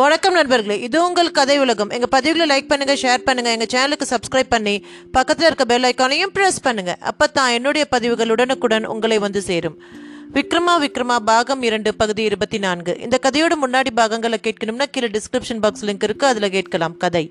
வணக்கம் நண்பர்களே இது உங்கள் கதை உலகம். எங்க பதிவில் லைக் பண்ணுங்க ஷேர் பண்ணுங்க எங்க சேனலுக்கு சப்ஸ்கிரைப் பண்ணி பக்கத்தில் இருக்க பெல் ஐக்கானையும் பண்ணுங்கள் பண்ணுங்க. அப்பதான் என்னுடைய பதிவுகள் உடனுக்குடன் உங்களை வந்து சேரும். விக்ரமா விக்ரமா பாகம் இரண்டு பகுதி இருபத்தி நான்கு. இந்த கதையோட முன்னாடி பாகங்களை கேட்கணும்னா கீழே டிஸ்கிரிப்ஷன் பாக்ஸ் லிங்க் இருக்கு அதில் கேட்கலாம் கதை.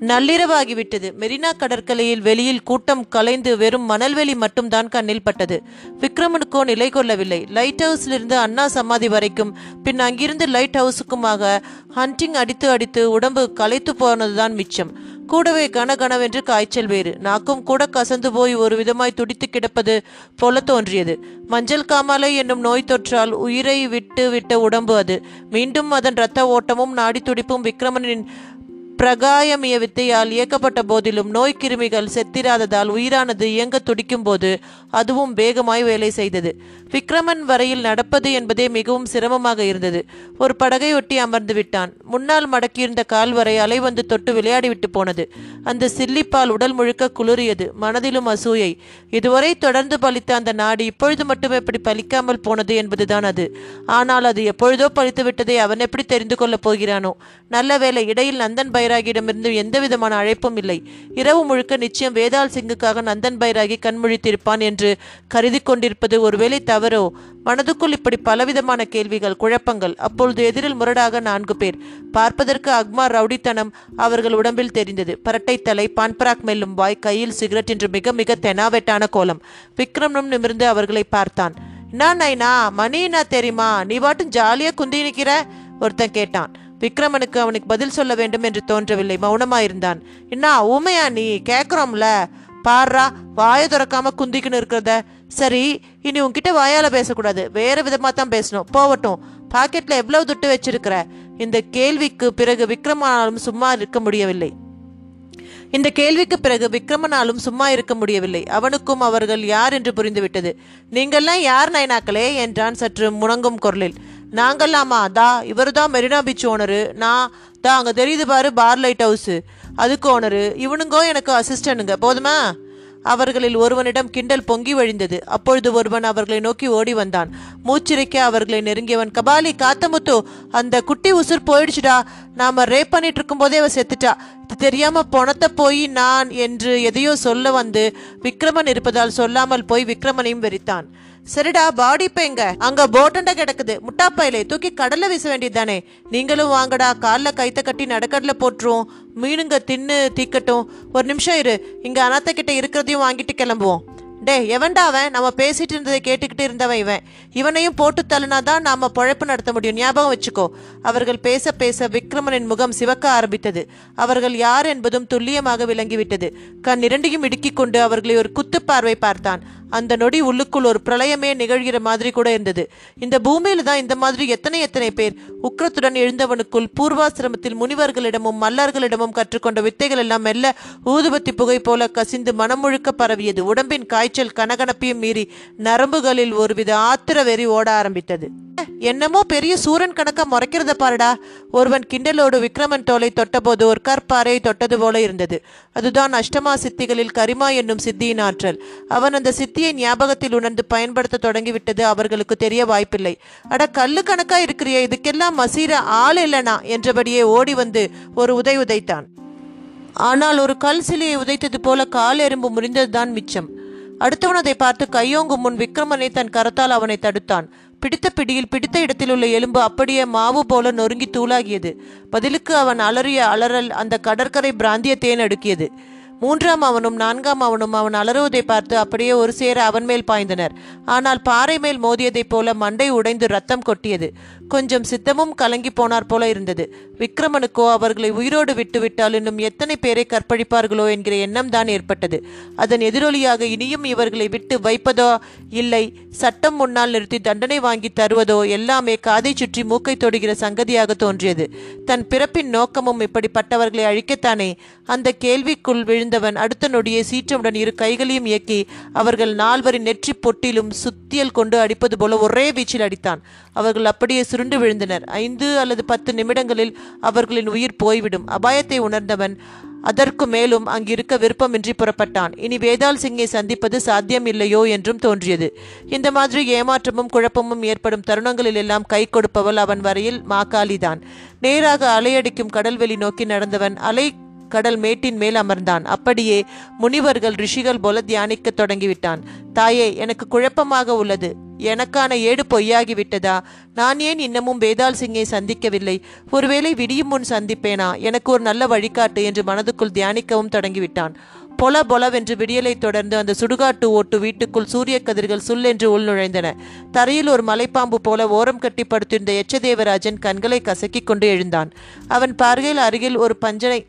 நள்ளிரவாகிவிட்டது மெரினா கடற்கரையில் வெளியில் கூட்டம் கலைந்து வெறும் மணல்வெளி மட்டும்தான் கண்ணில் பட்டது. விக்ரமனுக்கோ நிலை கொள்ளவில்லை. லைட் ஹவுஸிலிருந்து அண்ணா சமாதி வரைக்கும் பின் அங்கிருந்து லைட் ஹவுஸுக்குமாக ஹண்டிங் அடித்து அடித்து உடம்பு களைத்து போனதுதான் மிச்சம். கூடவே கனகனவென்று காய்ச்சல் வேறு. நாக்கும் கூட கசந்து போய் ஒரு விதமாய் துடித்து கிடப்பது போல தோன்றியது. மஞ்சள் காமாலை என்னும் நோய் தொற்றால் உயிரை விட்டு விட்ட உடம்பு அது. மீண்டும் அதன் இரத்த ஓட்டமும் நாடி துடிப்பும் விக்ரமனின் பிரகாயமிய வித்தையால் இயக்கப்பட்ட போதிலும் நோய் கிருமிகள் செத்திராததால் உயிரானது இயங்க துடிக்கும் போது அதுவும் வேகமாய் வேலை செய்தது. விக்ரமன் வரையில் நடப்பது என்பதே மிகவும் சிரமமாக இருந்தது. ஒரு படகை ஒட்டி அமர்ந்து விட்டான். முன்னால் மடக்கியிருந்த கால் வரை அலை வந்து தொட்டு விளையாடிவிட்டு போனது. அந்த சில்லிப்பால் உடல் முழுக்க குளிரியது. மனதிலும் அசூயை. இதுவரை தொடர்ந்து பலித்த அந்த நாடு இப்பொழுது மட்டும் எப்படி பலிக்காமல் போனது என்பதுதான் அது. ஆனால் அது எப்பொழுதோ பலித்து விட்டதை அவன் எப்படி தெரிந்து கொள்ளப் போகிறானோ? நல்ல வேலை இடையில் நந்தன் பய பைராகியிடமிருந்து எந்த விதமான அழைப்பும் இல்லை. இரவு முழுக்க நிச்சயம் வேதால் சிங்குக்காக நந்தன் பைராகி கண்முழித்திருப்பான் என்று கருதி கொண்டிருப்பது ஒருவேளை தவறோ? மனதுக்குள் இப்படி பலவிதமான கேள்விகள் குழப்பங்கள். அப்பொழுது எதிரில் முரடாக நான்கு பேர். பார்ப்பதற்கு அக்மார் ரவுடித்தனம் அவர்கள் உடம்பில் தெரிந்தது. பரட்டை தலை பான்பராக் மெல்லும் வாய் கையில் சிகரெட் என்று மிக மிக தெனாவெட்டான கோலம். விக்ரமனும் நிமிர்ந்து அவர்களை பார்த்தான். என்ன நைனா? மணி என்ன தெரியுமா? நீ பாட்டும் ஜாலியா குந்தி நிற்கிற ஒருத்தன் கேட்டான். விக்ரமனுக்கு அவனுக்கு பதில் சொல்ல வேண்டும் என்று தோன்றவில்லை. மௌனமாயிருந்தான். என்ன ஊமையா நீ? கேட்குறோம்ல பாடுறா வாயை திறக்காம குந்திக்கின்னு இருக்கிறத. சரி இனி உன்கிட்ட வாயால பேசக்கூடாது. வேற விதமா தான் பேசணும். போகட்டும் பாக்கெட்ல எவ்வளவு துட்டு வச்சிருக்கிற? இந்த கேள்விக்கு பிறகு விக்ரமானாலும் சும்மா இருக்க முடியவில்லை. இந்த கேள்விக்கு பிறகு விக்ரமனாலும் சும்மா இருக்க முடியவில்லை. அவனுக்கும் அவர்கள் யார் என்று புரிந்துவிட்டது. நீங்கள்லாம் யார் நயனாக்களே என்றான் சற்று முணங்கும் குரலில். நாங்கள்லாமா தா இவர் தான் மெரினா பீச் ஓனரு. நான் தா அங்கே தெரியுது பாரு பார் லைட் ஹவுஸு. அதுக்கு ஓனரு. இவனுங்கோ எனக்கு அசிஸ்டனுங்க போதுமா? அவர்களில் ஒருவனிடம் கிண்டல் பொங்கி வழிந்தது. அப்பொழுது ஒருவன் அவர்களை நோக்கி ஓடி வந்தான். மூச்சிறைக்க அவர்களை நெருங்கியவன் கபாலி காத்தமுத்து அந்த குட்டி உசுர் போயிடுச்சுடா. நாம ரேப் பண்ணிட்டு இருக்கும்போதே அவ செத்துட்டா. இது தெரியாம பொணத்தை போய் நான் என்று எதையோ சொல்ல வந்து விக்ரமன் இருப்பதால் சொல்லாமல் போய் விக்ரமனையும் வெறித்தான். சரிடா பாடி இப்ப எங்க? அங்க போட்டண்டா கிடக்குது. முட்டாப்பையிலே தூக்கி கடல்ல வீச வேண்டியதுதானே. நீங்களும் வாங்கடா காலில் கைத்த கட்டி நடக்கடல போட்டுருவோம். மீனுங்க தின்னு தீக்கட்டும். ஒரு நிமிஷம் இரு. இங்க அனாத்த கிட்ட இருக்கிறதையும் வாங்கிட்டு கிளம்புவோம். டே எவன்டா அவன்? நம்ம பேசிட்டு இருந்ததை கேட்டுக்கிட்டு இருந்தவன் இவன். இவனையும் போட்டு தள்ளினா தான் நாம பொழைப்பு நடத்த முடியும். ஞாபகம் வச்சுக்கோ. அவர்கள் பேச பேச விக்ரமனின் முகம் சிவக்க ஆரம்பித்தது. அவர்கள் யார் என்பதும் துல்லியமாக விளங்கிவிட்டது. கண் இரண்டையும் இடுக்கிக் கொண்டு அவர்களை ஒரு குத்து பார்வை பார்த்தான். அந்த நொடி உள்ளுக்குள் ஒரு பிரளயமே நிகழ்கிற மாதிரி கூட இருந்தது. இந்த பூமியில தான் இந்த மாதிரி எத்தனை எத்தனை பேர் உக்கிரத்துடன் எழுந்தவனுக்குள் பூர்வாசிரமத்தில் முனிவர்களிடமும் மல்லர்களிடமும் கற்றுக்கொண்ட வித்தைகள் எல்லாம் மெல்ல ஊதுபத்தி புகை போல கசிந்து மனம் முழுக்க பரவியது. உடம்பின் காய் காய்ச்சல் கனகனப்பையும் மீறி நரம்புகளில் ஒருவித ஆத்திர வெறி ஓட ஆரம்பித்தது. என்னமோ பெரிய சூரன் கணக்க முறைக்கிறத பாருடா. ஒருவன் கிண்டலோடு விக்ரமன் தோலை தொட்டபோது ஒரு கற்பாறையை தொட்டது போல இருந்தது. அதுதான் அஷ்டமா சித்திகளில் கரிமா என்னும் சித்தியின் ஆற்றல். அவன் அந்த சித்தியை ஞாபகத்தில் உணர்ந்து பயன்படுத்த தொடங்கிவிட்டது அவர்களுக்கு தெரிய வாய்ப்பில்லை. அட கல்லு கணக்கா இருக்கிறியே இதுக்கெல்லாம் மசீர ஆள் இல்லனா? என்றபடியே ஓடி வந்து ஒரு உதை உதைத்தான். ஆனால் ஒரு கல் சிலையை உதைத்தது போல கால் எறும்பு முறிந்ததுதான் மிச்சம். அடுத்தவன் அதை பார்த்து கையோங்கும் முன் விக்ரமனை தன் கரத்தால் அவனை தடுத்தான். பிடித்த பிடியில் பிடித்த இடத்தில் உள்ள எலும்பு அப்படியே மாவு போல நொறுங்கி தூளாகியது. பதிலுக்கு அவன் அலறிய அலறல் அந்த கடற்கரை பிராந்திய தேன் அடுக்கியது மூன்றாம் அவனும் நான்காம் அவனும் அவன் அலறுவதை பார்த்து அப்படியே ஒரு சேர அவன் மேல் பாய்ந்தனர். ஆனால் பாறை மேல் மோதியதைப் போல மண்டை உடைந்து ரத்தம் கொட்டியது. கொஞ்சம் சித்தமும் கலங்கி போனார் போல இருந்தது. விக்ரமனுக்கோ அவர்களை உயிரோடு விட்டுவிட்டால் இன்னும் எத்தனை பேரை கற்பழிப்பார்களோ என்கிற எண்ணம் தான் ஏற்பட்டது. அதன் எதிரொலியாக இனியும் இவர்களை விட்டு வைப்பதோ இல்லை சட்டம் முன்னால் நிறுத்தி தண்டனை வாங்கி தருவதோ எல்லாமே காதை சுற்றி மூக்கை தொடுகிற சங்கதியாக தோன்றியது. தன் பிறப்பின் நோக்கமும் இப்படிப்பட்டவர்களை அழிக்கத்தானே? அந்த கேள்விக்குள் விழுந்து எழுந்தவன் அடுத்த நொடியே சீற்றமுடன் இரு கைகளையும் இயக்கி அவர்கள் நால்வரின் நெற்றி பொட்டிலும் சுத்தியல் கொண்டு அடிப்பது போல ஒரே வீச்சில் அடித்தான். அவர்கள் அப்படியே சுருண்டு விழுந்தனர். ஐந்து அல்லது பத்து நிமிடங்களில் அவர்களின் உயிர் போய்விடும். அபாயத்தை உணர்ந்தவன் அதற்கு மேலும் அங்கிருக்க விருப்பமின்றி புறப்பட்டான். இனி வேதால் சிங்கை சந்திப்பது சாத்தியம் இல்லையோ என்றும் தோன்றியது. இந்த மாதிரி ஏமாற்றமும் குழப்பமும் ஏற்படும் தருணங்களில் எல்லாம் கை கொடுப்பவள் அவன் வரையில் மாக்காளிதான் நேராக அலையடிக்கும் கடல்வெளி நோக்கி நடந்தவன் அலை கடல் மேட்டின் மேல் அமர்ந்தான். அப்படியே முனிவர்கள் ரிஷிகள் போல தியானிக்க தொடங்கிவிட்டான். தாயே எனக்கு குழப்பமாக உள்ளது. எனக்கான ஏடு பொய்யாகிவிட்டதா? நான் ஏன் இன்னமும் வேதால் சிங்கை சந்திக்கவில்லை? ஒருவேளை விடியும் முன் சந்திப்பேனா? எனக்கு ஒரு நல்ல வழிகாட்டு என்று மனதுக்குள் தியானிக்கவும் தொடங்கிவிட்டான். பொல பொலவென்று விடியலை தொடர்ந்து அந்த சுடுகாட்டு ஓட்டு வீட்டுக்குள் சூரிய கதிர்கள் சுல்லென்று உள் நுழைந்தன. தரையில் ஒரு மலைப்பாம்பு போல ஓரம் கட்டி படுத்திருந்த எச்சதேவராஜன் கண்களை கசக்கிக் கொண்டு எழுந்தான். அவன் பார்வையில் அருகில் ஒரு பஞ்சனை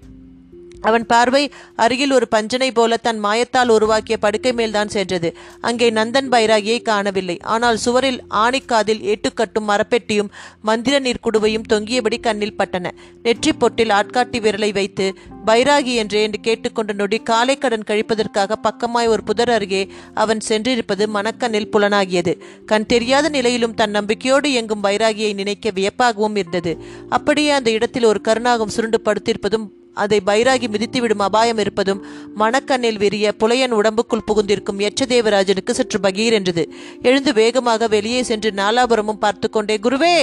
அவன் பார்வை அருகில் ஒரு பஞ்சனை போல தன் மாயத்தால் உருவாக்கிய படுக்கை மேல்தான் சென்றது. அங்கே நந்தன் பைராகியை காணவில்லை. ஆனால் சுவரில் ஆணிக்காதில் ஏட்டுக்கட்டும் மரப்பெட்டியும் மந்திர நீர்க்குடுவையும் தொங்கியபடி கண்ணில் பட்டன. நெற்றி பொட்டில் ஆட்காட்டி விரலை வைத்து பைராகி என்றே என்று கேட்டுக்கொண்ட நொடி காலை கடன் கழிப்பதற்காக பக்கமாய் ஒரு புதர் அருகே அவன் சென்றிருப்பது மனக்கண்ணில் புலனாகியது. கண் தெரியாத நிலையிலும் தன் நம்பிக்கையோடு எங்கும் பைராகியை நினைக்க வியப்பாகவும் இருந்தது. அப்படியே அந்த இடத்தில் ஒரு கருணாகம் சுருண்டு படுத்திருப்பதும் அதை பைராகி மிதித்துவிடும் அபாயம் இருப்பதும் மணக்கண்ணில் விரிய புலையன் உடம்புக்குள் புகுந்திருக்கும் எச்சதேவராஜனுக்கு சற்று பகீர் என்றது. எழுந்து வேகமாக வெளியே சென்று நாலாபுரமும் பார்த்து கொண்டே குருவே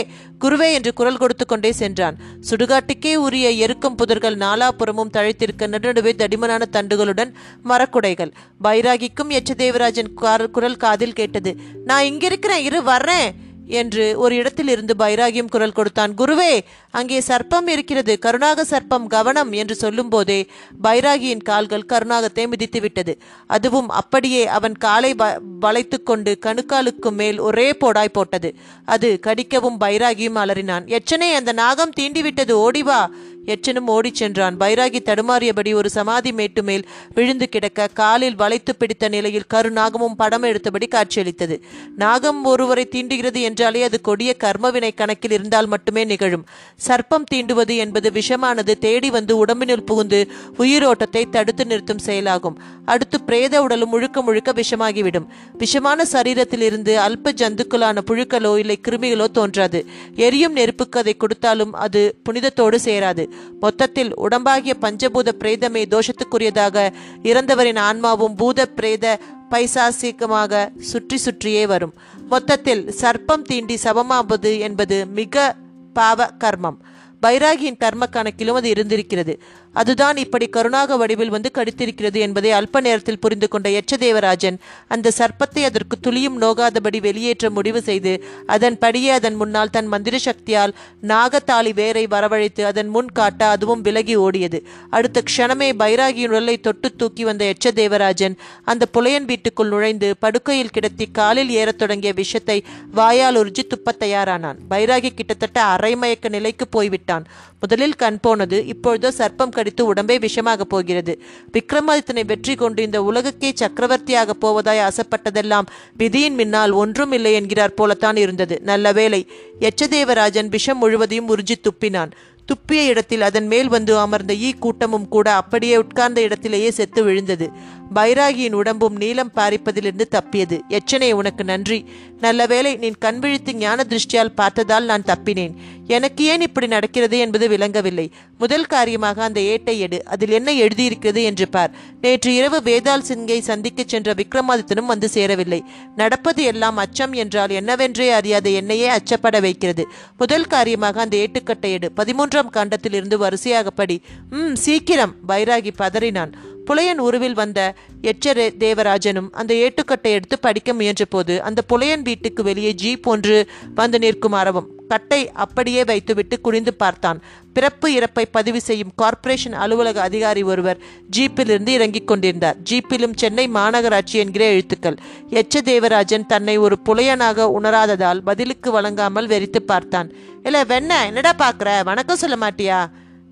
குருவே என்று குரல் கொடுத்து கொண்டே சென்றான். சுடுகாட்டுக்கே உரிய எருக்கும் புதர்கள் நாலாபுரமும் தழைத்திருக்க நடுநடுவே தடிமனான தண்டுகளுடன் மரக்குடைகள். பைராகிக்கும் எச்சதேவராஜன் கார் குரல் காதில் கேட்டது. நான் இங்கிருக்கிறேன் இரு வர்றேன். என்று ஒரு இடத்தில் இருந்து பைராகியும் குரல் கொடுத்தான். குருவே அங்கே சர்ப்பம் இருக்கிறது. கருணாக சர்ப்பம் கவனம் என்று சொல்லும்போதே பைராகியின் கால்கள் கருணாகத்தை மிதித்து விட்டது. அதுவும் அப்படியே அவன் காலை வ வளைத்து கொண்டு கணுக்காலுக்கு மேல் ஒரே போடாய் போட்டது. அது கடிக்கவும் பைராகியும் அலறினான். எச்சனே அந்த நாகம் தீண்டிவிட்டது. ஓடிவா எச்சனும் ஓடிச் சென்றான். பைராகி தடுமாறியபடி ஒரு சமாதி மேட்டு மேல் விழுந்து கிடக்க காலில் வளைத்து பிடித்த நிலையில் கருநாகமும் படம் எடுத்தபடி காட்சியளித்தது. நாகம் ஒருவரை தீண்டுகிறது என்றாலே அது கொடிய கர்மவினை கணக்கில் இருந்தால் மட்டுமே நிகழும். சர்ப்பம் தீண்டுவது என்பது விஷமானது. தேடி வந்து உடம்பினுள் புகுந்து உயிரோட்டத்தை தடுத்து நிறுத்தும் செயலாகும். அடுத்து பிரேத உடலும் முழுக்க முழுக்க விஷமாகிவிடும். விஷமான சரீரத்தில் இருந்து அல்ப ஜந்துக்களான புழுக்களோ இல்லை கிருமிகளோ தோன்றாது. எரியும் நெருப்புக்கு அதை கொடுத்தாலும் அது புனிதத்தோடு சேராது. மொத்தத்தில் உடம்பாகிய பஞ்சபூத பிரேதமே தோஷத்துக்குரியதாக இறந்தவரின் ஆன்மாவும் பூத பிரேத பைசாசிகமாக சுற்றி சுற்றியே வரும். மொத்தத்தில் சர்ப்பம் தீண்டி சபமாவது என்பது மிக பாவ கர்மம். பைராகியின் கர்ம கணக்கிலும் அது இருந்திருக்கிறது. அதுதான் இப்படி கருணாக வடிவில் வந்து கடித்திருக்கிறது என்பதை அல்ப நேரத்தில் புரிந்து கொண்ட எச்சதேவராஜன் அந்த சர்ப்பத்தை அதற்கு துளியும் நோகாதபடி வெளியேற்ற முடிவு செய்து அதன்படியே அதன் முன்னால் தன் மந்திர சக்தியால் நாகத்தாளி வேரை வரவழைத்து அதன் முன் காட்ட அதுவும் விலகி ஓடியது. அடுத்த க்ஷணமே பைராகியின் உடலை தொட்டு தூக்கி வந்த எச்சதேவராஜன் அந்த புலையன் வீட்டுக்குள் நுழைந்து படுக்கையில் கிடத்தி காலில் ஏறத் தொடங்கிய விஷத்தை வாயால் உறிஞ்சி துப்பத் தயாரானான். பைராகி கிட்டத்தட்ட அரைமயக்க நிலைக்கு போய்விட்டான். முதலில் கண் போனது இப்பொழுதோ சர்ப்பம் கடி கடித்து உடம்பே விஷமாக போகிறது. விக்ரமாதித்தனை வெற்றி கொண்டு இந்த உலகுக்கே சக்கரவர்த்தியாக போவதாய் ஆசைப்பட்டதெல்லாம் விதியின் முன்னால் ஒன்றும் இல்லை என்கிறார் போலத்தான் இருந்தது. நல்ல வேளை எச்சதேவராஜன் விஷம் முழுவதையும் உறிஞ்சி துப்பினான். துப்பிய இடத்தில் அதன் மேல் வந்து அமர்ந்த ஈ கூட்டமும் கூட அப்படியே உட்கார்ந்த இடத்திலேயே செத்து விழுந்தது. பைராகியின் உடம்பும் நீளம் பாரிப்பதிலிருந்து தப்பியது. எச்சனே உனக்கு நன்றி. நல்ல வேளை நீ கண் விழித்து ஞான திருஷ்டியால் பார்த்ததால் நான் தப்பினேன். எனக்கு ஏன் இப்படி நடக்கிறது என்பது விளங்கவில்லை. முதல் காரியமாக அந்த ஏட்டை எடு. அதில் என்ன எழுதியிருக்கிறது என்று பார். நேற்று இரவு வேதால் சிங்கை சந்திக்கச் சென்ற விக்ரமாதித்தனும் வந்து சேரவில்லை. நடப்பது எல்லாம் அச்சம் என்றால் என்னவென்றே அறியாத என்னையே அச்சப்பட வைக்கிறது. முதல் காரியமாக அந்த ஏட்டுக்கட்டை எடு. பதிமூன்றாம் காண்டத்திலிருந்து வரிசையாக படி ம் சீக்கிரம் பைராகி பதறினான். புலையன் உருவில் வந்த எச்சர தேவராஜனும் அந்த ஏட்டுக்கட்டை எடுத்து படிக்க முயன்றபோது அந்த புலையன் வீட்டுக்கு வெளியே ஜீப் ஒன்று வந்து நிற்கும் அரவம் கட்டை அப்படியே வைத்துவிட்டு குனிந்து பார்த்தான். பிறப்பு இறப்பை பதிவு செய்யும் கார்ப்பரேஷன் அலுவலக அதிகாரி ஒருவர் ஜீப்பிலிருந்து இறங்கிக் கொண்டிருந்தார். ஜீப்பிலும் சென்னை மாநகராட்சி என்கிற எழுத்துக்கள். எச்ச தேவராஜன் தன்னை ஒரு புலையனாக உணராததால் பதிலுக்கு வழங்காமல் வெறித்து பார்த்தான். இல்ல வெண்ண என்னடா பாக்குற? வணக்கம் சொல்ல மாட்டியா?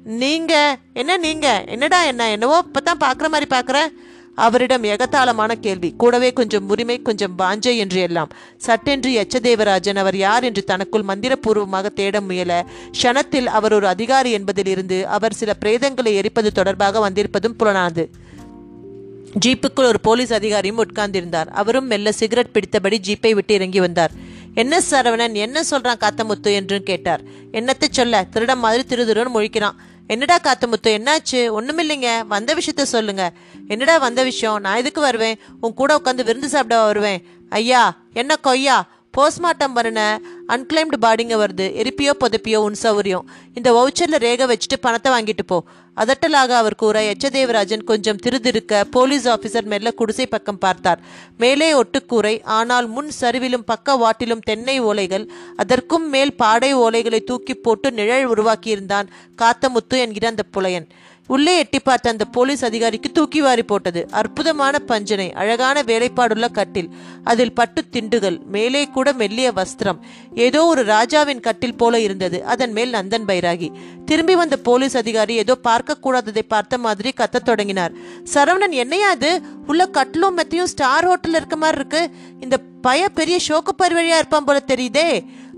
நீங்க என்ன நீங்க? என்னடா என்ன? என்னவோ இப்பதான் பாக்குற மாதிரி பாக்குற? அவரிடம் எகத்தாளமான கேள்வி. கூடவே கொஞ்சம் உரிமை கொஞ்சம் வாஞ்சை என்று எல்லாம். சட்டென்று எச்சதேவராஜன் அவர் யார் என்று தனக்குள் மந்திரபூர்வமாக தேட முயல க்ஷணத்தில் அவர் ஒரு அதிகாரி என்பதிலிருந்து அவர் சில பிரேதங்களை எரிப்பது தொடர்பாக வந்திருப்பதும் புலனாது ஜீப்புக்குள் ஒரு போலீஸ் அதிகாரியும் உட்கார்ந்திருந்தார். அவரும் மெல்ல சிகரெட் பிடித்தபடி ஜீப்பை விட்டு இறங்கி வந்தார். என்ன சரவணன்? என்ன சொல்றான் காத்தமுத்து? என்று கேட்டார். என்னத்தை சொல்ல? திருடம் மாதிரி திருதுருன்னு முழிக்கிறான். என்னடா காத்தமுத்து என்னாச்சு? ஒன்றுமில்லைங்க வந்த விஷயத்த சொல்லுங்க. என்னடா வந்த விஷயம்? நான் எதுக்கு வருவேன்? உன் கூட உட்காந்து விருந்து சாப்பிட வருவேன். ஐயா என்ன கொய்யா? போஸ்ட்மார்ட்டம் பண்ணின அன்கிளைம்டு பாடிங்க வருது. எரிப்பியோ புதப்பியோ உன் சௌரியம். இந்த வவுச்சரில் ரேகை வச்சுட்டு பணத்தை வாங்கிட்டு போ. அதட்டலாக அவர் கூற எச்சதேவராஜன் கொஞ்சம் திருதிருக்க போலீஸ் ஆஃபீஸர் மெல்ல குடிசை பக்கம் பார்த்தார். மேலே ஒட்டுக்கூரை ஆனால் முன் சரிவிலும் பக்க வாட்டிலும் தென்னை ஓலைகள் அதற்கும் மேல் பாடை ஓலைகளை தூக்கி போட்டு நிழல் உருவாக்கியிருந்தான் காத்தமுத்து என்கிற அந்த புலையன். உள்ளே எட்டி பார்த்த அந்த போலீஸ் அதிகாரிக்கு தூக்கி வாரி போட்டது. அற்புதமான பஞ்சனை அழகான வேலைப்பாடுள்ள கட்டில் அதில் பட்டு திண்டுகள் மேலே கூட மெல்லிய வஸ்திரம். ஏதோ ஒரு ராஜாவின் கட்டில் போல இருந்தது அதன் மேல் நந்தன் பைராகி. திரும்பி வந்த போலீஸ் அதிகாரி ஏதோ பார்க்க கூடாததை பார்த்த மாதிரி கத்தத் தொடங்கினார். சரவணன் என்னையா அது உள்ள கட்டிலும் மெத்தையும் ஸ்டார் ஹோட்டலில் இருக்க மாதிரி இருக்கு. இந்த பய பெரிய ஷோக்கு பரிவழியா இருப்பான் போல தெரியுதே.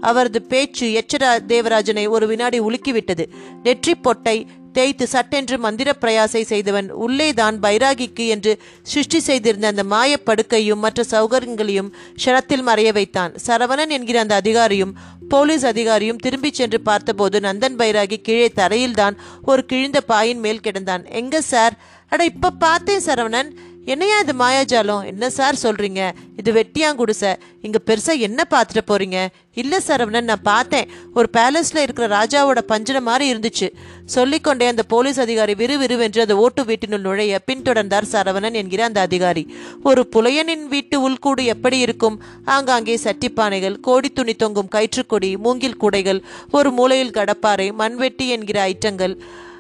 அவரது பேச்சு எச்சரா தேவராஜனை ஒரு வினாடி உலுக்கிவிட்டது நெற்றி பொட்டை தேய்த்து சட்டென்று மந்திர பிரயாசை செய்தவன் உள்ளேதான் பைராகிக்கு என்று சிருஷ்டி செய்திருந்த அந்த மாயப் படுக்கையும் மற்ற சௌகரியங்களையும் ஷரத்தில் மறைய வைத்தான். சரவணன் என்கிற அந்த அதிகாரியும் போலீஸ் அதிகாரியும் திரும்பிச் சென்று பார்த்தபோது நந்தன் பைராகி கீழே தரையில்தான் ஒரு கிழிந்த பாயின் மேல் கிடந்தான். எங்க சார்? அட இப்ப பார்த்தேன் சரவணன். என்னையா இது மாயாஜாலம்? என்ன சார் சொல்றீங்க? இது வெட்டியாங்குடிசை இங்க பெருசா என்ன பார்த்துட்டு போறீங்க? இல்ல சரவணன் நான் பார்த்தேன். ஒரு பேலஸ்ல இருக்கிற ராஜாவோட பஞ்சனை மாதிரி இருந்துச்சு. சொல்லிக்கொண்டே அந்த போலீஸ் அதிகாரி விறுவிறுவென்று அந்த ஓட்டு வீட்டினுள் நுழைய பின்தொடர்ந்தார் சரவணன் என்கிற அந்த அதிகாரி. ஒரு புலையனின் வீட்டு உள்கூடு எப்படி இருக்கும்? ஆங்காங்கே சட்டிப்பானைகள் கோடி துணி தொங்கும் கயிற்றுக்கொடி மூங்கில் கூடைகள் ஒரு மூலையில் கடப்பாறை மண்வெட்டி என்கிற ஐட்டங்கள்.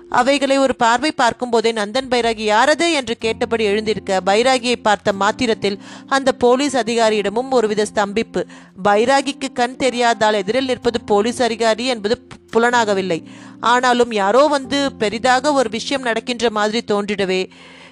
அவைகளை ஒரு பார்வை பார்க்கும் போதே நந்தன் பைராகி யாரது என்று கேட்டபடி எழுந்திருக்க பைராகியை பார்த்த மாத்திரத்தில் அந்த போலீஸ் அதிகாரியிடமும் ஒருவித ஸ்தம்பிப்பு. பைராகிக்கு கண் தெரியாதால் எதிரில் நிற்பது போலீஸ் அதிகாரி என்பது புலனாகவில்லை. ஆனாலும் யாரோ வந்து பெரிதாக ஒரு விஷயம் நடக்கின்ற மாதிரி தோன்றிடவே.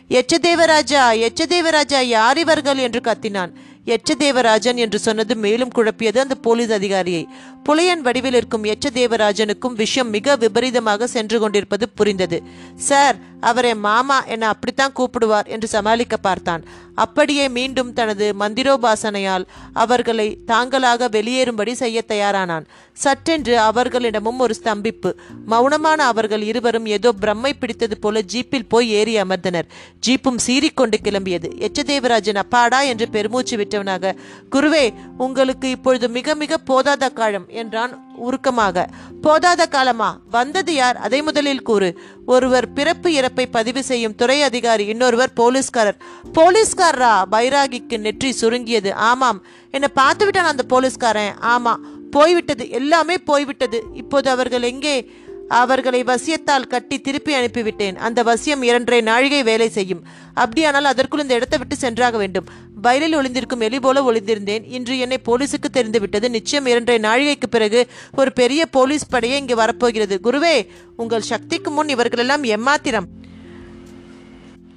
எச்சதேவராஜா எச்சதேவராஜா யார் இவர்கள்? என்று கத்தினான். எச்சதேவராஜன் என்று சொன்னது மேலும் குழப்பியது அந்த போலீஸ் அதிகாரியை. புலையன் வடிவில் இருக்கும் எச்சதேவராஜனுக்கும் விஷயம் மிக விபரீதமாக சென்று கொண்டிருப்பது புரிந்தது. சார் அவரை மாமா என அப்படித்தான் கூப்பிடுவார் என்று சமாளிக்க பார்த்தான். அப்படியே மீண்டும் தனது மந்திரோபாசனையால் அவர்களை தாங்களாக வெளியேறும்படி செய்ய தயாரானான். சற்றென்று அவர்களிடமும் ஒரு ஸ்தம்பிப்பு. மௌனமான அவர்கள் இருவரும் ஏதோ பிரம்மை பிடித்தது போல ஜீப்பில் போய் ஏறி அமர்ந்தனர். ஜீப்பும் சீறிக்கொண்டு கிளம்பியது. எச்சதேவராஜன் அப்பாடா என்று பெருமூச்சு விட்டவனாக குருவே உங்களுக்கு இப்பொழுது மிக மிக போதாத காலம் என்றான் உருக்கமாக போதாத காலமா? வந்தது யார்? அதை முதலில் கூறு. ஒருவர் பிறப்பு இறப்பை பதிவு செய்யும் துறை அதிகாரி இன்னொருவர் போலீஸ்காரர். போலீஸ்காரரா? பைராகிக்கு நெற்றி சுருங்கியது. ஆமாம். என்னை பார்த்து விட்டான் அந்த போலீஸ்காரன். ஆமா. போய்விட்டது. எல்லாமே போய்விட்டது. இப்போது அவர்கள் எங்கே? அவர்களை வசியத்தால் கட்டி திருப்பி அனுப்பிவிட்டேன். அந்த வசியம் இரண்டரை நாழிகை வேலை செய்யும். அப்படியானால் அதற்குள் இந்த இடத்தை விட்டு சென்றாக வேண்டும். வயலில் ஒளிந்திருக்கும் எலி போல ஒளிந்திருந்தேன். இன்று என்னை போலீஸுக்கு தெரிந்துவிட்டது. நிச்சயம் இரண்டரை நாழிகைக்கு பிறகு ஒரு பெரிய போலீஸ் படையே இங்கு வரப்போகிறது. குருவே உங்கள் சக்திக்கு முன் இவர்களெல்லாம் எம்மாத்திரம்.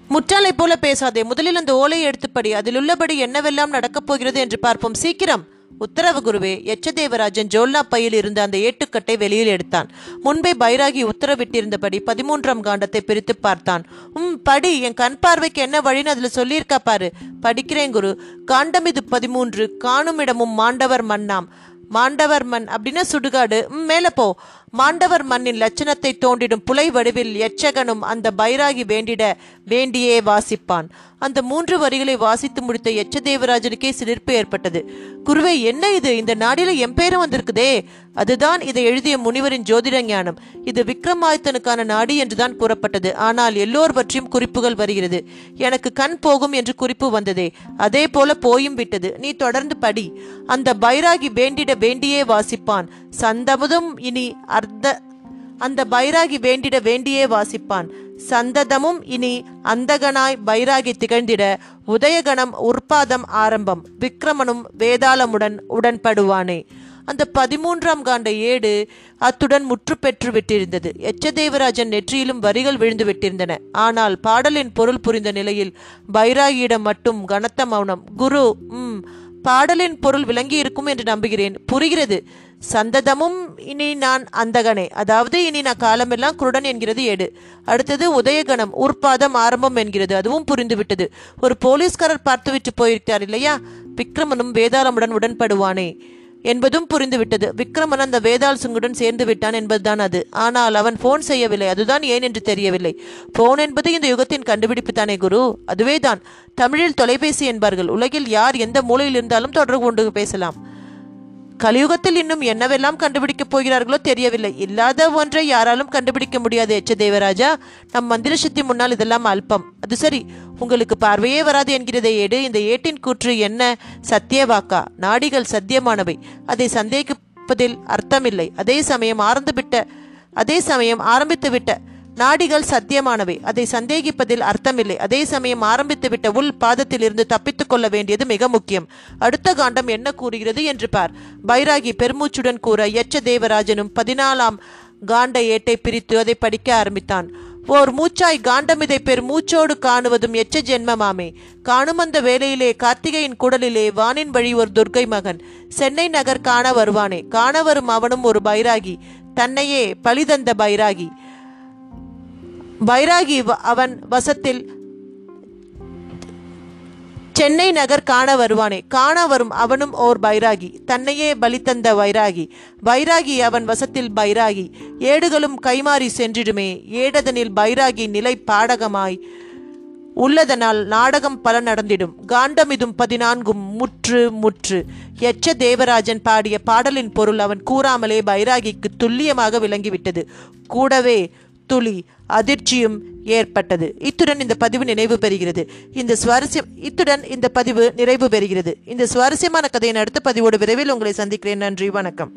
முற்றாலை போல பேசாதே. முதலில் அந்த ஓலையை எடுத்துப்படி. அதில் உள்ளபடி என்னவெல்லாம் நடக்கப் போகிறது என்று பார்ப்போம். சீக்கிரம். உத்தரவு குருவே எச்சதேவராஜன் ஜோல்னா பையில் இருந்த அந்த ஏட்டுக்கட்டை வெளியில் எடுத்தான். முன்பே பைராகி உத்தரவிட்டிருந்தபடி பதிமூன்றாம் காண்டத்தை பிரித்து பார்த்தான். உம் படி என் கண் பார்வைக்கு என்ன வழின்னு அதுல சொல்லியிருக்கா பாரு. படிக்கிறேன் குரு. காண்டம் இது பதிமூன்று காணும் இடமும் மாண்டவர் மண்ணாம் மாண்டவர் மண் அப்படின்னா சுடுகாடு. ம், மேல போ. மாண்டவர் மண்ணின் லட்சணத்தை தோண்டிடும் புலை வடிவில் யட்சகனும் அந்த பைராகி வேண்டிட வேண்டியே வாசிப்பான். அந்த மூன்று வரிகளை வாசித்து முடித்த எச்சதேவராஜனுக்கே சிலிர்ப்பு ஏற்பட்டது. குருவே என்ன இது? இந்த நாடில என் பேரும் வந்திருக்குதே. அதுதான் இதை எழுதிய முனிவரின் ஜோதிட ஞானம் இது விக்ரமாதித்தனுக்கான நாடி என்றுதான் கூறப்பட்டது. ஆனால் எல்லோர் பற்றியும் குறிப்புகள் வருகிறது. எனக்கு கண் போகும் என்று குறிப்பு வந்ததே. அதே போல போயும் விட்டது. நீ தொடர்ந்து படி. அந்த பைராகி வேண்டிட வேண்டியே வாசிப்பான். சந்தமுதும் இனி அர்த்த அந்த பைராகி வேண்டிட வேண்டியே வாசிப்பான். சந்ததமும் இனி அந்தகனாய் பைராகி திகழ்ந்திட உதயகணம் உற்பாதம் ஆரம்பம். விக்ரமனும் வேதாளமுடன் உடன்படுவானே. அந்த பதிமூன்றாம் காண்ட ஏடு அத்துடன் முற்று பெற்று விட்டிருந்தது. எச்சதேவராஜன் நெற்றியிலும் வரிகள் விழுந்து விட்டிருந்தன. ஆனால் பாடலின் பொருள் புரிந்த நிலையில் பைராகியிடம் மட்டும் கனத்த மௌனம். குரு ம் பாடலின் பொருள் விளங்கி இருக்கும் என்று நம்புகிறேன். புரிகிறது. சந்ததமும் இனி நான் அந்தகனே. அதாவது இனி நான் காலமெல்லாம் குருடன் என்கிறது ஏடு. அடுத்தது உதயகணம் உற்பாதம் ஆரம்பம் என்கிறது. அதுவும் புரிந்துவிட்டது. ஒரு போலீஸ்காரர் பார்த்துவிட்டு போயிருக்கிறார் இல்லையா? விக்ரமனும் வேதாளமுடன் உடன்படுவானே என்பதும் புரிந்துவிட்டது. விக்ரமன் அந்த வேதாள் சிங்குடன் சேர்ந்து விட்டான் என்பதுதான் அது. ஆனால் அவன் போன் செய்யவில்லை. அதுதான் ஏன் என்று தெரியவில்லை. போன் என்பது இந்த யுகத்தின் கண்டுபிடிப்பு தானே குரு? அதுவே தான் தமிழில் தொலைபேசி என்பார்கள். உலகில் யார் எந்த மூலையில் இருந்தாலும் தொடர்பு கொண்டு பேசலாம். கலியுகத்தில் இன்னும் என்னவெல்லாம் கண்டுபிடிக்கப் போகிறார்களோ தெரியவில்லை. இல்லாத ஒன்றை யாராலும் கண்டுபிடிக்க முடியாது எச்ச தேவராஜா. நம் மந்திர சக்தி முன்னால் இதெல்லாம் அல்பம். அது சரி உங்களுக்கு பார்வையே வராது என்கிறதை ஏடு. இந்த ஏட்டின் கூற்று என்ன? சத்திய வாக்கா? நாடிகள் சத்தியமானவை. அதை சந்தேகிப்பதில் அர்த்தமில்லை. அதே சமயம் ஆரம்பித்துவிட்ட அதே சமயம் ஆரம்பித்துவிட்ட நாடிகள் சத்தியமானவை. அதை சந்தேகிப்பதில் அர்த்தமில்லை. அதே சமயம் ஆரம்பித்துவிட்ட உள் பாதத்திலிருந்து தப்பித்துக் கொள்ள வேண்டியது மிக முக்கியம். அடுத்த காண்டம் என்ன கூறுகிறது என்று பார். பைராகி பெருமூச்சுடன் கூற எச்ச தேவராஜனும் பதினாலாம் காண்ட ஏட்டை பிரித்து அதை படிக்க ஆரம்பித்தான். ஓர் மூச்சாய் காண்டமிதை பெரு மூச்சோடு காணுவதும் எச்ச ஜென்மமாமே. காணும் அந்த வேளையிலே கார்த்திகையின் குடலிலே வானின் வழி ஒரு துர்க்கை மகன். சென்னை நகர் காண வருவானே. காண வரும் அவனும் ஒரு பைராகி. தன்னையே பழிதந்த பைராகி. பைராகி வ- அவன் வசத்தில் சென்னை நகர் காண வருவானே. காண வரும் அவனும் ஓர் பைராகி தன்னையே பலித்தந்த வைராகி. வைராகி அவன் வசத்தில் பைராகி ஏடுகளும் கைமாறி சென்றிடுமே. ஏடதனில் பைராகி நிலை பாடகமாய் உள்ளதனால் நாடகம் பல நடந்திடும். காண்டமிதும் பதினான்கும் முற்று முற்று. எச்ச தேவராஜன் பாடிய பாடலின் பொருள் அவன் கூறாமலே பைராகிக்கு துல்லியமாக விளங்கிவிட்டது. கூடவே துளி அதிர்ச்சியும் ஏற்பட்டது. இத்துடன் இந்த பதிவு நினைவு பெறுகிறது. இந்த சுவாரஸ்யம் இத்துடன் இந்த பதிவு நிறைவு பெறுகிறது. இந்த சுவாரஸ்யமான கதையின் அடுத்த பதிவோடு விரைவில் உங்களை சந்திக்கிறேன். நன்றி வணக்கம்.